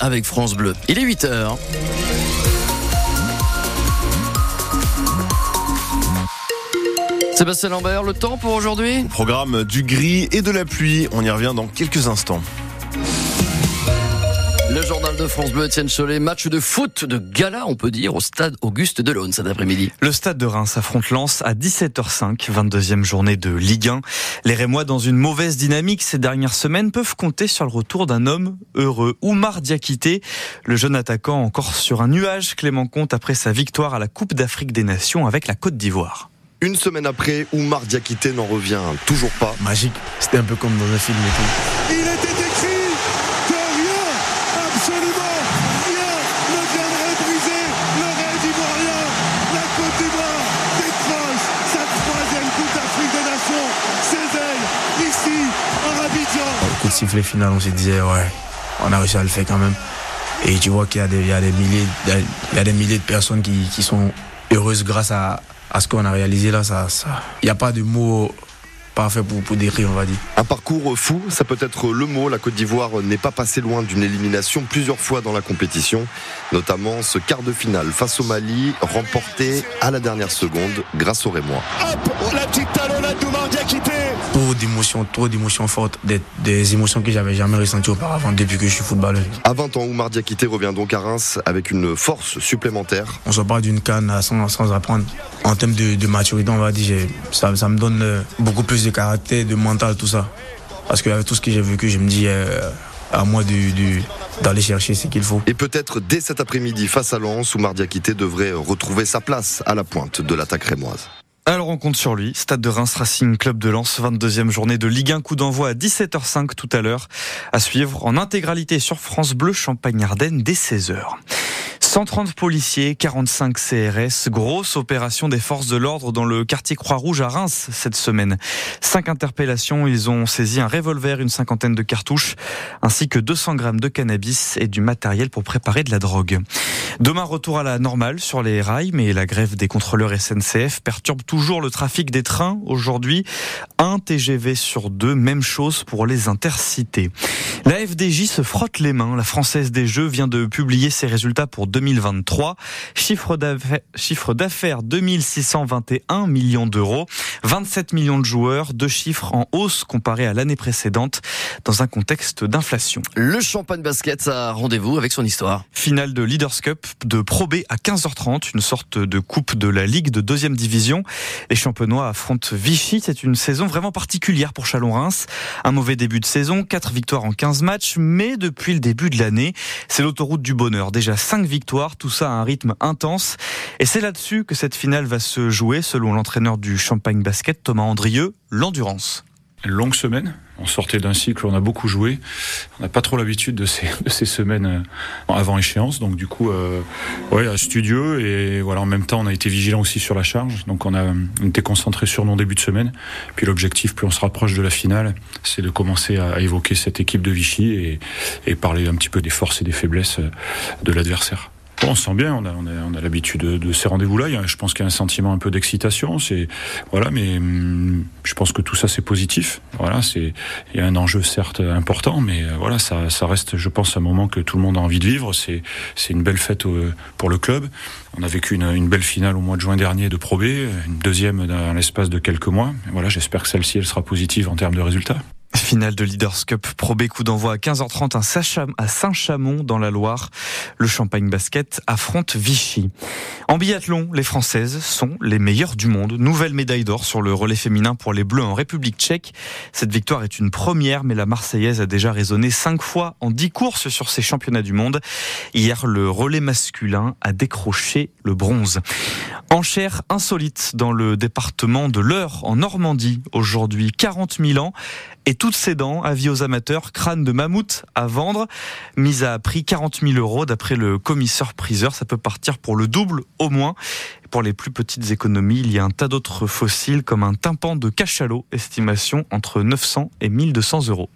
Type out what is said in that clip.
Avec France Bleu. Il est 8 heures. Sébastien Lambert, le temps pour aujourd'hui? Programme du gris et de la pluie. On y revient dans quelques instants. Le journal de France Bleu, Etienne Cholet, match de foot de gala, on peut dire, au stade Auguste Delaune cet après-midi. Le stade de Reims affronte Lens à 17h05, 22e journée de Ligue 1. Les Rémois, dans une mauvaise dynamique ces dernières semaines, peuvent compter sur le retour d'un homme heureux. Oumar Diakité, le jeune attaquant encore sur un nuage, Clément Comte, après sa victoire à la Coupe d'Afrique des Nations avec la Côte d'Ivoire. Une semaine après, Oumar Diakité n'en revient toujours pas. Magique, c'était un peu comme dans un film et tout. Il écrit que rien, absolument rien ne viendrait briser le rêve ivoirien. La Côte d'Ivoire décroche sa troisième Coupe d'Afrique des Nations. Ses ailes, ici, à Abidjan. Au coup de sifflet final, on se disait, ouais, on a réussi à le faire quand même. Et tu vois qu'il y, a des- il y a des milliers, il y a des milliers de personnes qui, qui sont heureuses grâce à, à ce qu'on a réalisé là. Ça, ça- il n'y a pas de mots parfaits pour, pour décrire, on va dire. Un parcours fou, ça peut être le mot. La Côte d'Ivoire n'est pas passée loin d'une élimination plusieurs fois dans la compétition, notamment ce quart de finale face au Mali, remporté à la dernière seconde grâce aux Rémois. Hop, la petite talonnade d'Oumar Diakité. Trop d'émotions, trop d'émotions fortes, des, des émotions que j'avais jamais ressenties auparavant depuis que je suis footballeur. À 20 ans, Oumar Diakité revient donc à Reims avec une force supplémentaire. On sort pas d'une canne à- sans, sans apprendre. En termes de, de maturité, on va dire, ça, ça me donne euh, beaucoup plus de caractère, de mental, tout ça. Parce qu'avec tout ce que j'ai vécu, je me dis euh, à moi d'aller chercher ce qu'il faut. Et peut-être dès cet après-midi face à Lens, Oumar Diakité devrait retrouver sa place à la pointe de l'attaque rémoise. Alors on compte sur lui. Stade de Reims Racing Club de Lens, 22e journée de Ligue 1, coup d'envoi à 17h05 tout à l'heure. À suivre en intégralité sur France Bleu Champagne-Ardenne dès 16h. 130 policiers, 45 CRS, grosse opération des forces de l'ordre dans le quartier Croix-Rouge à Reims cette semaine. Cinq interpellations, ils ont saisi un revolver, une cinquantaine de cartouches, ainsi que 200 grammes de cannabis et du matériel pour préparer de la drogue. Demain, retour à la normale sur les rails, mais la grève des contrôleurs SNCF perturbe toujours le trafic des trains. Aujourd'hui, un TGV sur deux, même chose pour les intercités. La FDJ se frotte les mains. La Française des Jeux vient de publier ses résultats pour 2023. Chiffre d'affaires, chiffre d'affaires 2621 millions d'euros. 27 millions de joueurs, deux chiffres en hausse comparé à l'année précédente dans un contexte d'inflation. Le champagne basket a rendez-vous avec son histoire. Finale de Leaders Cup de Pro B à 15h30, une sorte de coupe de la Ligue de deuxième division. Les champenois affrontent Vichy. C'est une saison vraiment particulière pour Chalon-Reims. Un mauvais début de saison, 4 victoires en 15 matchs, mais depuis le début de l'année, c'est l'autoroute du bonheur. Déjà 5 victoires, tout ça à un rythme intense. Et c'est là-dessus que cette finale va se jouer, selon l'entraîneur du Champagne Basket, Thomas Andrieux, l'endurance. longue semaine. On sortait d'un cycle on a beaucoup joué. On n'a pas trop l'habitude de ces, semaines euh, avant échéance. Donc du coup, euh, ouais, studieux et voilà. En même temps, on a été vigilant aussi sur la charge. Donc on a on était concentré sur nos débuts de semaine. Puis l'objectif, plus on se rapproche de la finale, c'est de commencer à, évoquer cette équipe de Vichy et, et parler un petit peu des forces et des faiblesses euh, de l'adversaire. On se sent bien, on a, on a, on a l'habitude de, de ces rendez-vous-là. Je pense qu'il y a un sentiment un peu d'excitation. C'est voilà, mais hum, je pense que tout ça c'est positif. Voilà, c'est il y a un enjeu certes important, mais euh, voilà, ça, ça reste, je pense, un moment que tout le monde a envie de vivre. C'est c'est une belle fête euh, pour le club. On a vécu une, une belle finale au mois de juin dernier de Pro B, une deuxième dans l'espace de quelques mois. Voilà, j'espère que celle-ci elle sera positive en termes de résultats. Finale de Leaders Cup Pro coup d'envoi à 15h30 à Saint-Cham- à Saint-Chamond dans la Loire. Le Champagne Basket affronte Vichy. En biathlon, les Françaises sont les meilleures du monde. Nouvelle médaille d'or sur le relais féminin pour les Bleus en République tchèque. Cette victoire est une première, mais la Marseillaise a déjà résonné cinq fois en dix courses sur ces championnats du monde. Hier, le relais masculin a décroché le bronze. Enchère insolite dans le département de l'Eure en Normandie. Aujourd'hui, 40 000 ans et toutes ses dents, avis aux amateurs, crâne de mammouth à vendre, mise à prix 40 000 euros d'après le commissaire-priseur. Ça peut partir pour le double au moins. Pour les plus petites économies, il y a un tas d'autres fossiles comme un tympan de cachalot, estimation entre 900 et 1200 euros.